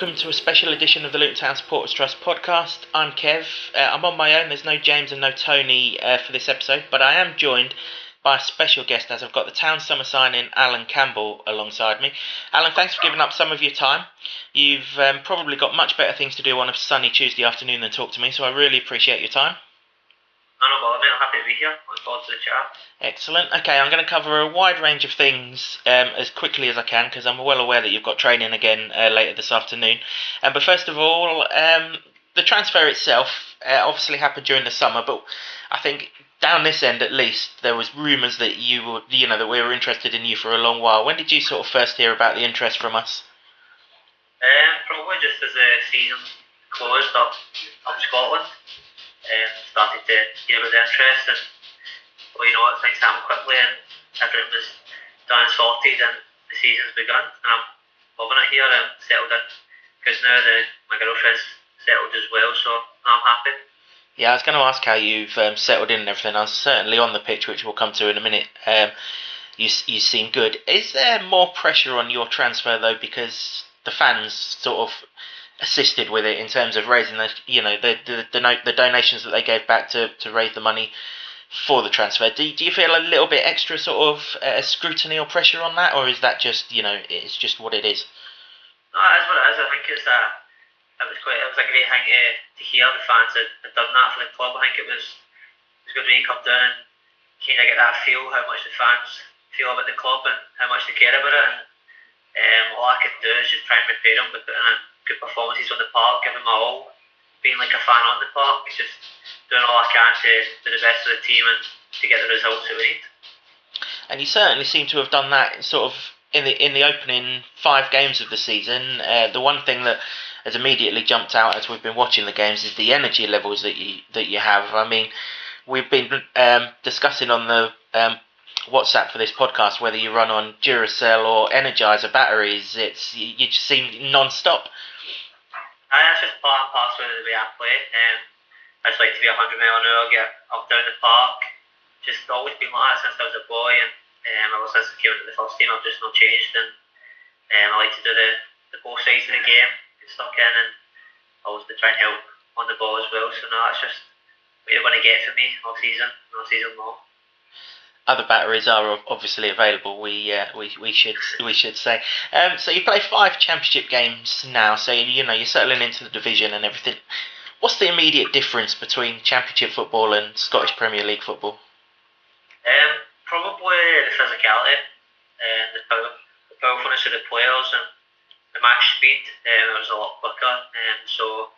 Welcome to a special edition of the Luton Town Supporters Trust podcast. I'm Kev. Uh, I'm on my own. There's no James and no Tony uh, for this episode, but I am joined by a special guest as I've got the town summer signing Allan Campbell alongside me. Allan, thanks for giving up some of your time. You've um, probably got much better things to do on a sunny Tuesday afternoon than talk to me, so I really appreciate your time. No, no bother, mate. I'm happy to be here. Looking forward to the chat. Excellent. Okay, I'm going to cover a wide range of things um, as quickly as I can because I'm well aware that you've got training again uh, later this afternoon. Um, but first of all, um, the transfer itself uh, obviously happened during the summer, but I think down this end at least there was rumours that you were, you know, that we were interested in you for a long while. When did you sort of first hear about the interest from us? Um, probably just as the season closed up up Scotland um, started to get a bit of interest and well, you know what, things happen quickly and everything was done and sorted and the season's begun and I'm loving it here and settled in because now the, my girlfriend's settled as well so I'm happy. Yeah, I was going to ask how you've um, settled in and everything. I was certainly on the pitch, which we'll come to in a minute. Um, you you seem good. Is there more pressure on your transfer though, because the fans sort of assisted with it in terms of raising the you know the the the, the donations that they gave back to, to raise the money for the transfer. Do, do you feel a little bit extra sort of uh, scrutiny or pressure on that, or is that just you know it's just what it is? No, that's what it is. I think it's a it was quite it was a great thing to, to hear the fans had, had done that for the club. I think it was it was good when you come down and kind of get that feel how much the fans feel about the club and how much they care about it. And um, all I could do is just try and repay them by putting in good performances on the park, giving my all, being like a fan on the park, just doing all I can to do the best for the team and to get the results that we need. And you certainly seem to have done that sort of in the in the opening five games of the season. Uh, the one thing that has immediately jumped out as we've been watching the games is the energy levels that you that you have. I mean, we've been um, discussing on the um, WhatsApp for this podcast whether you run on Duracell or Energizer batteries. It's you, you just seem non-stop. Uh, that's just part and parcel of the way I play. Um, I just like to be 100 mile an hour, get up down the park. Just always been like that since I was a boy, and um, ever since I came into the first team, I've just not changed. And um, I like to do the, the both sides of the game, get stuck in, and always to try and help on the ball as well. So no, that's just what you're going to get from me all season, all season long other batteries are obviously available. We uh, we we should we should say. Um, so you play five championship games now. So you know you're settling into the division and everything. What's the immediate difference between championship football and Scottish Premier League football? Um, probably the physicality and the power, the powerfulness of the players and the match speed. Um, it was a lot quicker. Um, so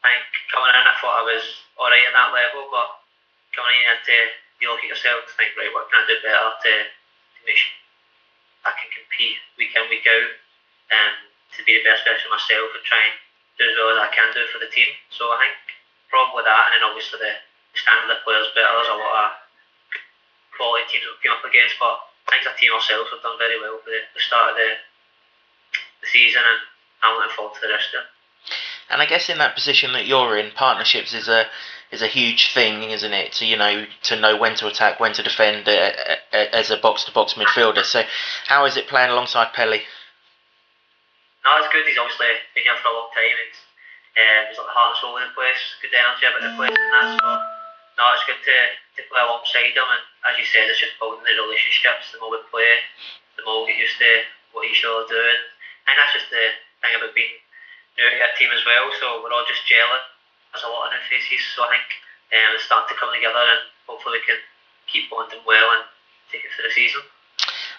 I think coming in, I thought I was alright at that level, but coming in had to you look at yourself to think, right, what can I do better to, to make sure I can compete week in, week out, and to be the best version of myself and try and do as well as I can do for the team. So I think probably with that, and then obviously the, standard of players better. There's a lot of quality teams we've come up against, but I think the team ourselves have done very well for the, the start of the, the season, and I'm looking forward to the rest of it. And I guess in that position that you're in, partnerships is a is a huge thing, isn't it? To you know to know when to attack, when to defend uh, uh, as a box to box midfielder. So, how is it playing alongside Pelly? No, it's good. He's obviously been here for a long time. It's, um, he's like the heart and soul of the place. Good energy about the place and that. So, no, it's good to, to play alongside him. And as you said, it's just building the relationships. The more we play, the more we get used to what each other doing. And that's just the thing about being new to a team as well. So we're all just gelling there's a lot of new faces, so I think um, it's starting to come together and hopefully we can keep bonding well and take it for the season.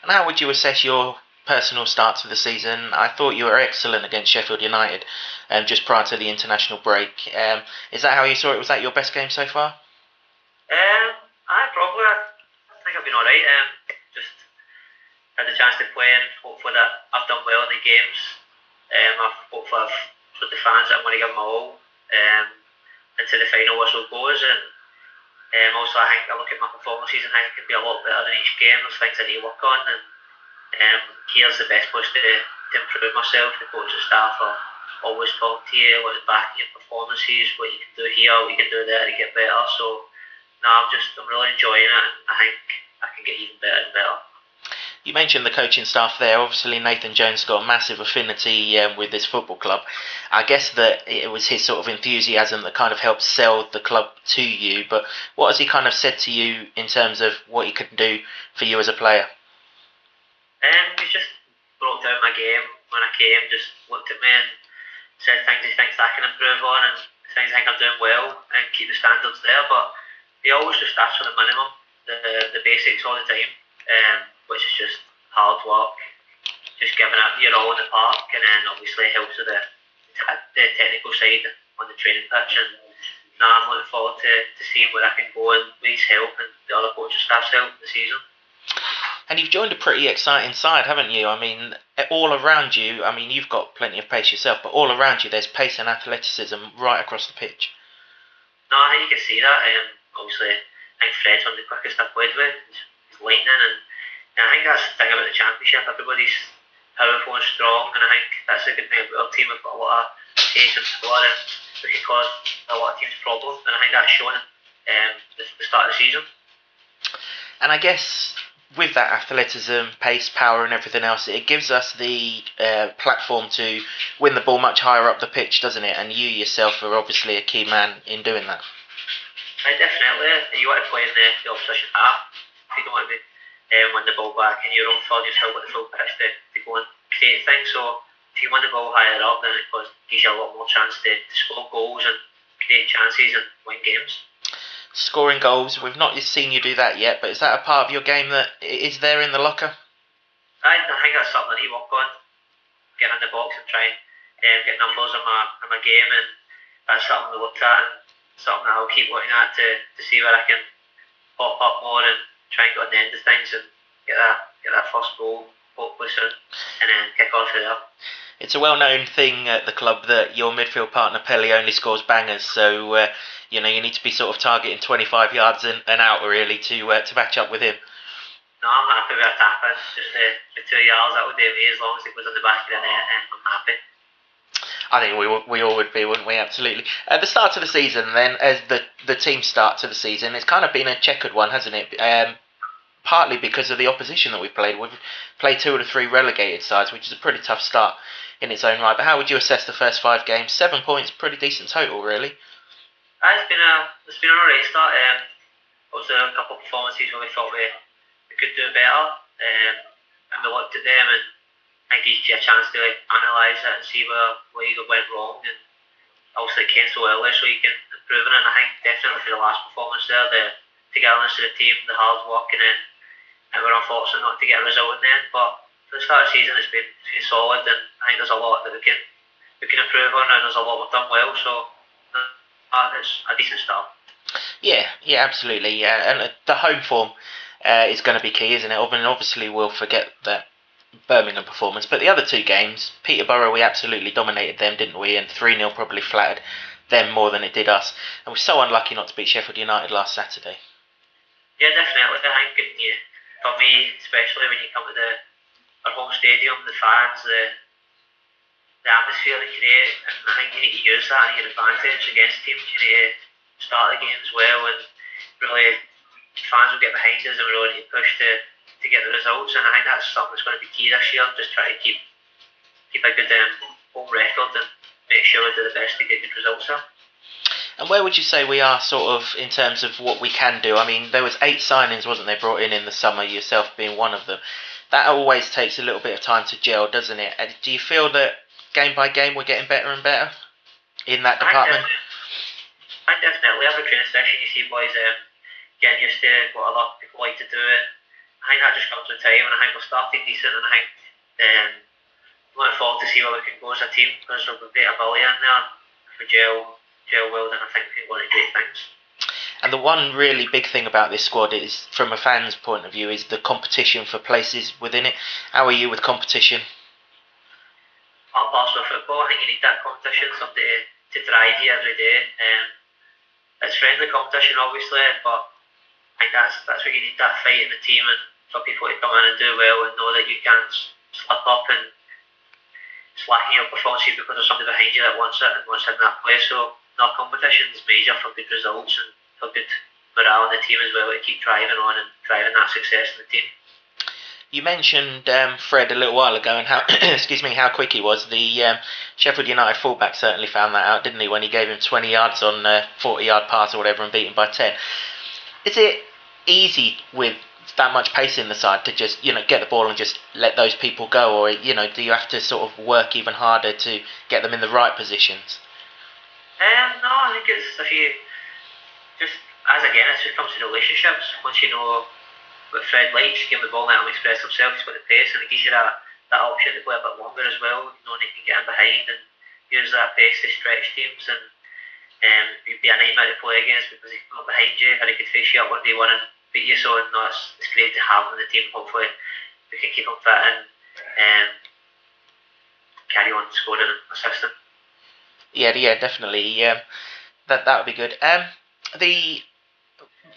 And how would you assess your personal start to the season? I thought you were excellent against Sheffield United um, just prior to the international break. Um, is that how you saw it? Was that your best game so far? Um, I probably. I think I've been alright. Um, just had the chance to play and hopefully that I've done well in the games. Um, I've hopefully I've showed the fans that I'm going to give them all. Um, into the final whistle goes. And um, also, I think I look at my performances and I think can be a lot better in each game. There's things I need to work on, and um, here's the best place to, to improve myself. The coaching staff are always talk to you, what's backing your performances, what you can do here, what you can do there to get better. So, no, I'm just I'm really enjoying it. I think I can get even better and better. You mentioned the coaching staff there. Obviously, Nathan Jones got a massive affinity um, with this football club. I guess that it was his sort of enthusiasm that kind of helped sell the club to you. But what has he kind of said to you in terms of what he could do for you as a player? Um, he just broke down my game when I came, just looked at me and said things he thinks I can improve on and things I think I'm doing well and keep the standards there. But he always just asks for the minimum, the the basics all the time, um, which is just hard work, just giving it your all in the park, and then obviously it helps with the the technical side on the training pitch. And now I'm looking forward to, to seeing where I can go and with his help and the other coaching staff's help the season. And you've joined a pretty exciting side, haven't you? I mean, all around you, I mean, you've got plenty of pace yourself, but all around you, there's pace and athleticism right across the pitch. No, I think you can see that. Um, obviously, I think Fred's one of the quickest I've played with. He's lightning, and, and I think that's the thing about the championship. Everybody's powerful and strong, and I think that's a good thing about our team. We've got a lot of pace and power, and we can cause a lot of teams problems, and I think that's shown um, the, the start of the season. And I guess with that athleticism, pace, power, and everything else, it gives us the uh, platform to win the ball much higher up the pitch, doesn't it? And you yourself are obviously a key man in doing that. I definitely. You want to play in the, the opposition half. If you don't want to be, um, win the ball back in your own third, you've still got the full pitch to, to go and create things. So if you win the ball higher up, then it gives you a lot more chance to, to score goals and create chances and win games scoring goals. We've not seen you do that yet, but is that a part of your game that is there in the locker? I, I think that's something that you work on. Get in the box and try and um, get numbers on my on my game, and that's something to look at and something that I'll keep looking at to, to see where I can pop up more and try and get on the end of things and get that get that first goal hopefully soon, and then kick on from there. It's a well-known thing at the club that your midfield partner Pelly only scores bangers, so uh, you know you need to be sort of targeting 25 yards and, and out really to uh, to match up with him. No, I'm happy with a tap in. Just the, the two yards that would do me as long as it was on the back of the net, and I'm happy. I think we we all would be, wouldn't we? Absolutely. At the start of the season, then, as the the team start to the season, it's kind of been a checkered one, hasn't it? Um, partly because of the opposition that we've played. We've played two of the three relegated sides, which is a pretty tough start in its own right. But how would you assess the first five games? Seven points, pretty decent total, really. Uh, it's been a it's been a alright start. Um, also a couple of performances where we thought we, we could do better, um, and we looked at them and I think gives you a chance to like, analyse it and see where where you went wrong and obviously came so early so you can improve it and I think definitely for the last performance there the togetherness of the team, the hard work and then and we're unfortunate not to get a result in the end but for the start of the season it's been, it's been solid and I think there's a lot that we can we can improve on and there's a lot we've done well so uh, it's a decent start. Yeah, yeah, absolutely. Yeah, and uh, the home form uh, is going to be key, isn't it? Mean, obviously, we'll forget that Birmingham performance, but the other two games, Peterborough, we absolutely dominated them, didn't we? And 3 0 probably flattered them more than it did us. And we're so unlucky not to beat Sheffield United last Saturday. Yeah, definitely. I think you, for me, especially when you come to the our home stadium, the fans, the the atmosphere they create, and I think you need to use that in your advantage against teams. You need to start the games well, and really fans will get behind us, and we really to push to, to get the results. And I think that's something that's going to be key this year. Just try to keep keep a good um, home record and make sure we do the best to get good results there. And where would you say we are, sort of, in terms of what we can do? I mean, there was eight signings, wasn't there, brought in in the summer, yourself being one of them. That always takes a little bit of time to gel, doesn't it? Do you feel that game by game we're getting better and better in that department? I definitely, definitely every training session you see boys um, getting used to what a lot of people like to do. It. I think that just comes with time, and I think we've started decent, and I think um, I'm looking forward to see where we can go as a team because there'll be great ability in there. If we gel, gel well, then I think we can go great things. And the one really big thing about this squad is, from a fan's point of view, is the competition for places within it. How are you with competition? parcel of football. I think you need that competition, somebody to drive you every day. Um, it's friendly competition, obviously, but I think that's that's what you need that fight in the team and for people to come in and do well and know that you can't slip up and slacken your performance because there's somebody behind you that wants it and wants in that place. So no competition is major for good results and for good morale in the team as well to keep driving on and driving that success in the team. You mentioned um, Fred a little while ago and how excuse me how quick he was. The um, Sheffield United fullback certainly found that out, didn't he? When he gave him 20 yards on a 40 yard pass or whatever and beat him by 10. Is it easy with that much pace in the side to just you know get the ball and just let those people go, or you know do you have to sort of work even harder to get them in the right positions? Um, no, I think it's if you just as again, it just comes to relationships. Once you know what Fred likes, give him the ball, let him express himself. He's got the pace, and it gives you that, that option to play a bit longer as well. You know, and he can get in behind and use that pace to stretch teams. And um, you'd be a nightmare to play against because he can go behind you, or he could face you up one day one and beat you. So no, it's, it's great to have in the team. Hopefully, we can keep him fit and um, carry on scoring and assisting. Yeah, yeah, definitely. Um, that that would be good. Um, the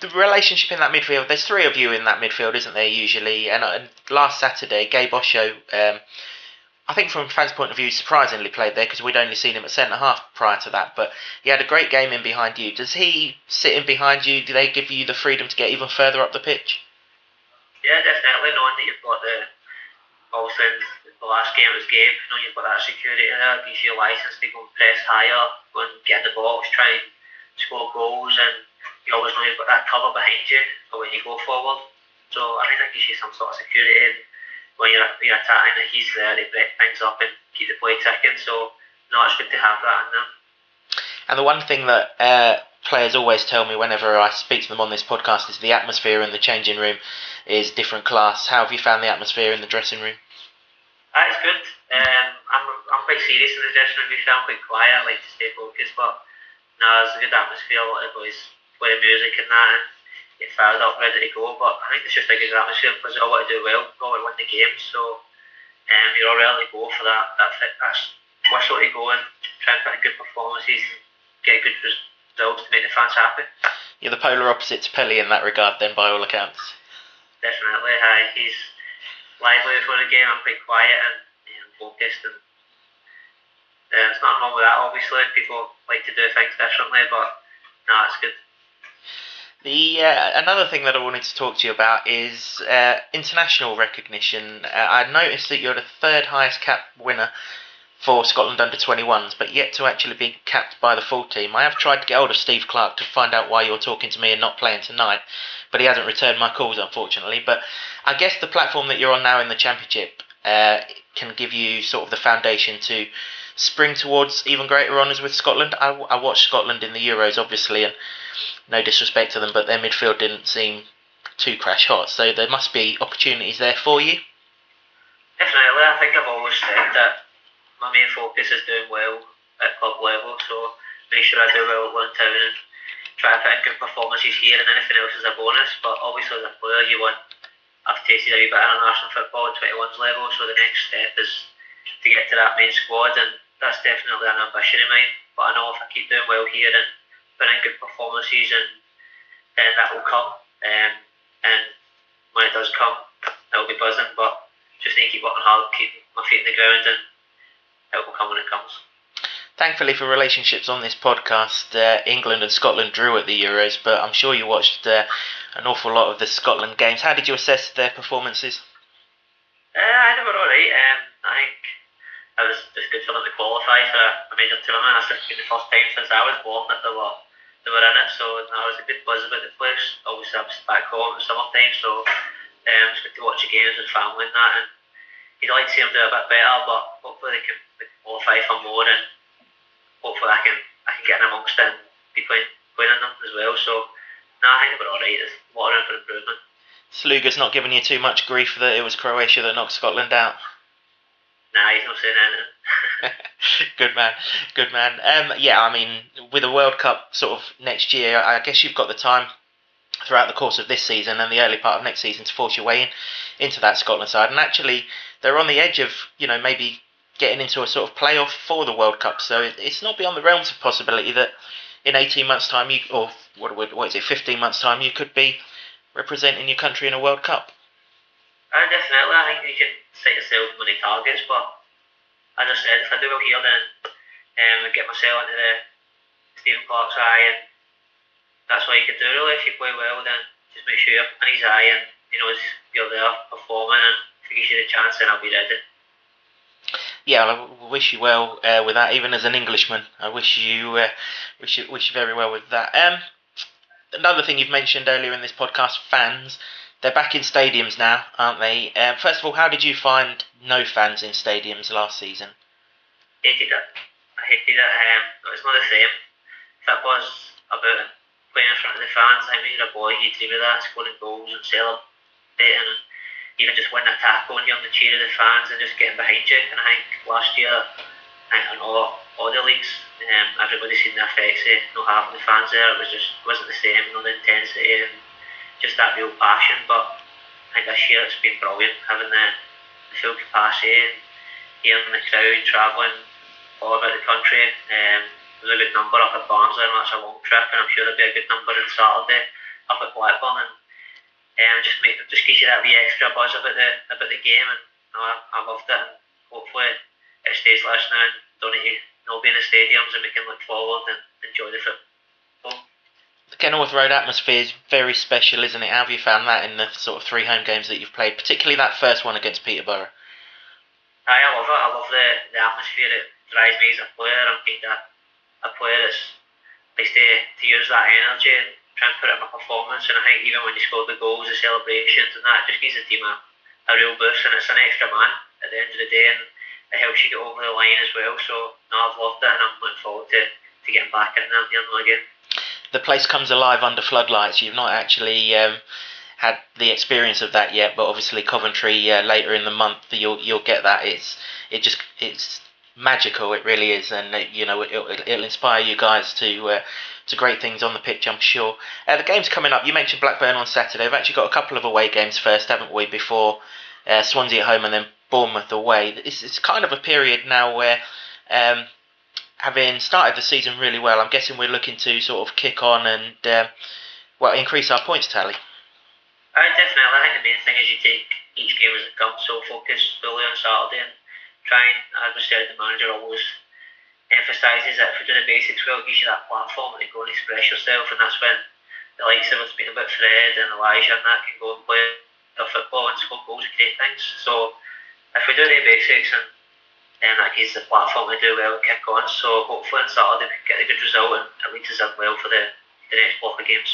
the relationship in that midfield. There's three of you in that midfield, isn't there? Usually, and, uh, last Saturday, Gabe Osho, um, I think from a fan's point of view, surprisingly played there because we'd only seen him at centre half prior to that. But he had a great game in behind you. Does he sit in behind you? Do they give you the freedom to get even further up the pitch? Yeah, definitely. Knowing that you've got the also in the last game was You know, you've got that security there gives you a license to go and press higher, go and get in the box, try and score goals and you always know you've got that cover behind you for when you go forward. So I think that gives you some sort of security. And when you're, you're attacking, that he's there to break things up and keep the play ticking. So no, it's good to have that in them. And the one thing that uh, players always tell me whenever I speak to them on this podcast is the atmosphere in the changing room is different class. How have you found the atmosphere in the dressing room? Uh, it's good. Um, I'm, I'm quite serious in the dressing room. We feel quite quiet. I like to stay focused, but no, it's a good atmosphere. A lot of boys play music and that and get fired up, ready to go. But I think it's just a good atmosphere because they all want to do well, they all want to win the game. So um, you're all ready to go for that, that fit, that's whistle to go and try and put in good performances and get good to make the fans happy. You're the polar opposite to Pelly in that regard, then, by all accounts. Definitely, hi. He's lively before the game. I'm quite quiet and you know, focused, and uh, there's nothing wrong with that. Obviously, people like to do things differently, but no, it's good. The uh, another thing that I wanted to talk to you about is uh, international recognition. Uh, I noticed that you're the third highest cap winner for Scotland under 21s, but yet to actually be capped by the full team. I have tried to get hold of Steve Clarke to find out why you're talking to me and not playing tonight, but he hasn't returned my calls, unfortunately. But I guess the platform that you're on now in the Championship uh, can give you sort of the foundation to spring towards even greater honours with Scotland. I, I watched Scotland in the Euros, obviously, and no disrespect to them, but their midfield didn't seem too crash hot. So there must be opportunities there for you. Definitely, I think I've always said that my main focus is doing well at club level. So make sure I do well at one Town and try to put in good performances here, and anything else is a bonus. But obviously, as a player, you want. I've tasted a wee bit of international football at 21s level, so the next step is to get to that main squad, and that's definitely an ambition of mine. But I know if I keep doing well here and put in good performances, and then that will come. Um, and when it does come, it'll be buzzing. But just need to keep working hard, keep my feet in the ground, and it will come when it comes. Thankfully for relationships on this podcast, uh, England and Scotland drew at the Euros, but I'm sure you watched uh, an awful lot of the Scotland games. How did you assess their performances? Uh, I think were alright. Um, I think it was just good for them to qualify for a major tournament. That's the first time since I was born that they were they were in it. So there was a good buzz about the place. Obviously, I was back home in the summertime, so um, it's good to watch the games with family and that. And you'd like to see them do a bit better, but hopefully they can, they can qualify for more, and hopefully I can I can get in amongst and be playing playing in them as well. So no, I think were alright. There's a lot of room for improvement. Sluga's not giving you too much grief that it was Croatia that knocked Scotland out. Nah, he's not saying anything. good man, good man. Um, yeah, I mean, with the World Cup sort of next year, I guess you've got the time throughout the course of this season and the early part of next season to force your way in into that Scotland side. And actually, they're on the edge of you know maybe getting into a sort of playoff for the World Cup. So it's not beyond the realms of possibility that in 18 months' time, you or what, what is it, 15 months' time, you could be representing your country in a World Cup. Uh, definitely, I think you can set yourself many targets, but as I said, if I do well here, then um, get myself into the Stephen Clarke's eye, and that's what you can do really. If you play well, then just make sure you're in his eye and you know you're there performing, and if he gives you the chance, then I'll be ready. Yeah, I wish you well uh, with that. Even as an Englishman, I wish you uh, wish you wish you very well with that. Um, another thing you've mentioned earlier in this podcast, fans. They're back in stadiums now, aren't they? Um, first of all, how did you find no fans in stadiums last season? I hated it. I hated it. Um, it's not the same. That was about playing in front of the fans. I mean, a boy, you dream of that, scoring goals and celebrating, and even just winning a tackle and hearing the cheer of the fans and just getting behind you. And I think last year, I think in all, all the leagues, um, everybody seen the effects of not having the fans there. It was just wasn't the same, no the intensity. And, just that real passion. But I think this year it's been brilliant having the, the full capacity and hearing the crowd travelling all about the country. Um, there's a good number up at Barnsley, and that's a long trip, and I'm sure there'll be a good number on Saturday up at Blackburn, and um, just make just gives you that wee extra buzz about the about the game, and you know, I, I loved it, and hopefully it stays now, and don't need to not be in the stadiums, and we can look forward and enjoy the football the Kenilworth Road atmosphere is very special, isn't it? How have you found that in the sort of three home games that you've played, particularly that first one against Peterborough? I love it. I love the, the atmosphere. It drives me as a player. I'm kind of a player that's likes to, to use that energy and try and put in my performance. And I think even when you score the goals, the celebrations and that, just gives the team a, a real boost. And it's an extra man at the end of the day, and it helps you get over the line as well. So no, I've loved it, and I'm looking forward to, to getting back in there again the place comes alive under floodlights. You've not actually um, had the experience of that yet, but obviously Coventry uh, later in the month you'll you'll get that. It's it just it's magical. It really is, and it, you know it, will it'll inspire you guys to. Uh, to great things on the pitch, I'm sure. Uh, the game's coming up. You mentioned Blackburn on Saturday. We've actually got a couple of away games first, haven't we? Before uh, Swansea at home and then Bournemouth away. It's, it's kind of a period now where um, having started the season really well, I'm guessing we're looking to sort of kick on and uh, well increase our points tally. I definitely. I think the main thing is you take each game as it comes. So focus fully on Saturday try and, as we said, the manager always emphasises that if you do the basics well, it gives you that platform to go and express yourself, and that's when the likes of us being about Fred and Elijah and that can go and play their football and score goals and create things. So if we do the basics and and that gives the platform to do well and kick on. So hopefully on Saturday we can get a good result and at least us up well for the, the next block of games.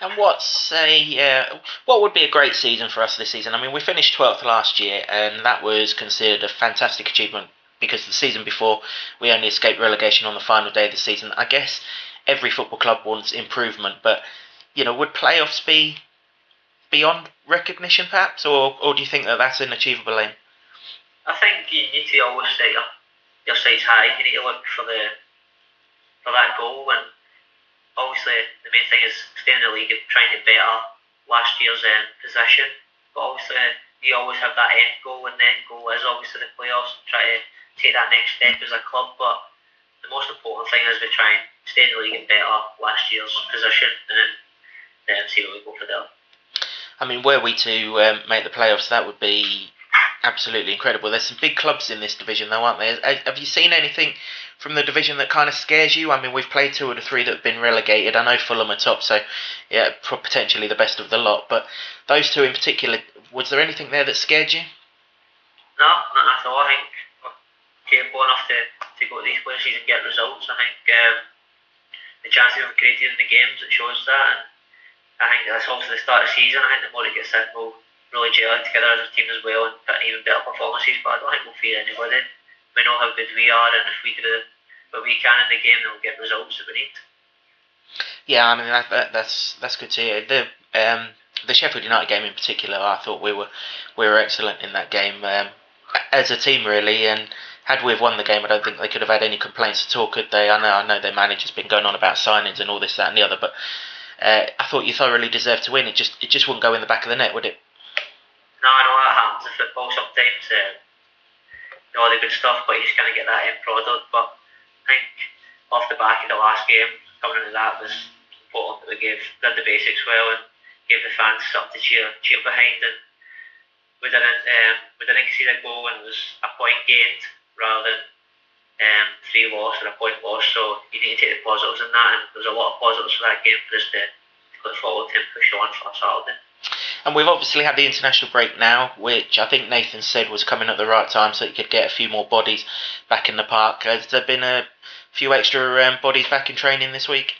And what's a uh, what would be a great season for us this season? I mean, we finished twelfth last year, and that was considered a fantastic achievement because the season before we only escaped relegation on the final day of the season. I guess every football club wants improvement, but you know, would playoffs be beyond recognition, perhaps, or or do you think that that's an achievable aim? I think you need to always set your, your sights high. You need to look for the for that goal, and obviously the main thing is staying in the league and trying to better last year's um, position. But obviously you always have that end goal, and the end goal is obviously the playoffs. Try to take that next step as a club, but the most important thing is we try and stay in the league and better last year's position, and then then see where we go for there. I mean, were we to um, make the playoffs, that would be absolutely incredible. There's some big clubs in this division, though, aren't there? Have you seen anything from the division that kind of scares you? I mean, we've played two of the three that have been relegated. I know Fulham are top, so yeah, potentially the best of the lot. But those two in particular, was there anything there that scared you? No, not at all. I think we're capable enough to, to go to these places and get results. I think um, the chances we've created in the games it shows that. And I think that's also the start of the season. I think the more it gets in, really gelling together as a team as well and putting even better performances. But I don't think we'll fear anybody. We know how good we are, and if we do what we can in the game, then we'll get results that we need. Yeah, I mean that, that, that's that's good to hear. The um, the Sheffield United game in particular, I thought we were we were excellent in that game um, as a team, really. And had we have won the game, I don't think they could have had any complaints at all, could they? I know I know their manager's been going on about signings and all this, that, and the other, but uh, I thought you thoroughly deserved to win. It just it just wouldn't go in the back of the net, would it? No, I know that happens in football sometimes. Um, you know, the good stuff, but you just kind of get that end product. But I think off the back of the last game, coming into that was important that we gave did the basics well and gave the fans something to cheer cheer behind. And we didn't um, we didn't see a goal and it was a point gained rather than um, three lost or a point lost. So you need to take the positives in that, and there's a lot of positives for that game for us to, to look forward to and push on for Saturday. And we've obviously had the international break now, which I think Nathan said was coming at the right time so he could get a few more bodies back in the park. Has there been a few extra um, bodies back in training this week?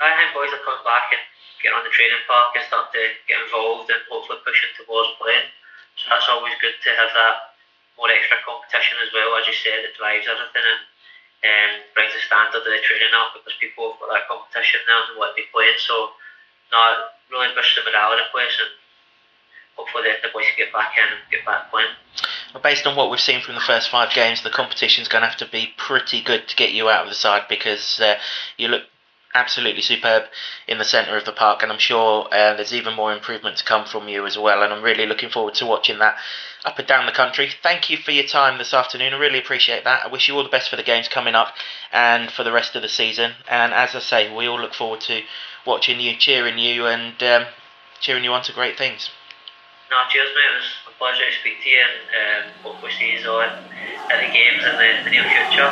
I think boys are coming back and getting on the training park and starting to get involved and hopefully pushing towards playing. So that's always good to have that more extra competition as well, as you said, it drives everything and um, brings the standard of the training up because people have got that competition now and what they playing. So, no, really morale in the place and hopefully the boys can get back in and get back playing. Well, based on what we've seen from the first five games, the competition's going to have to be pretty good to get you out of the side because uh, you look absolutely superb in the centre of the park, and I'm sure uh, there's even more improvement to come from you as well. And I'm really looking forward to watching that up and down the country. Thank you for your time this afternoon. I really appreciate that. I wish you all the best for the games coming up and for the rest of the season. And as I say, we all look forward to watching you, cheering you, and um, cheering you on to great things. No, cheers, mate. It was a pleasure to speak to you, and um, hopefully see you on at the games in the, the near future.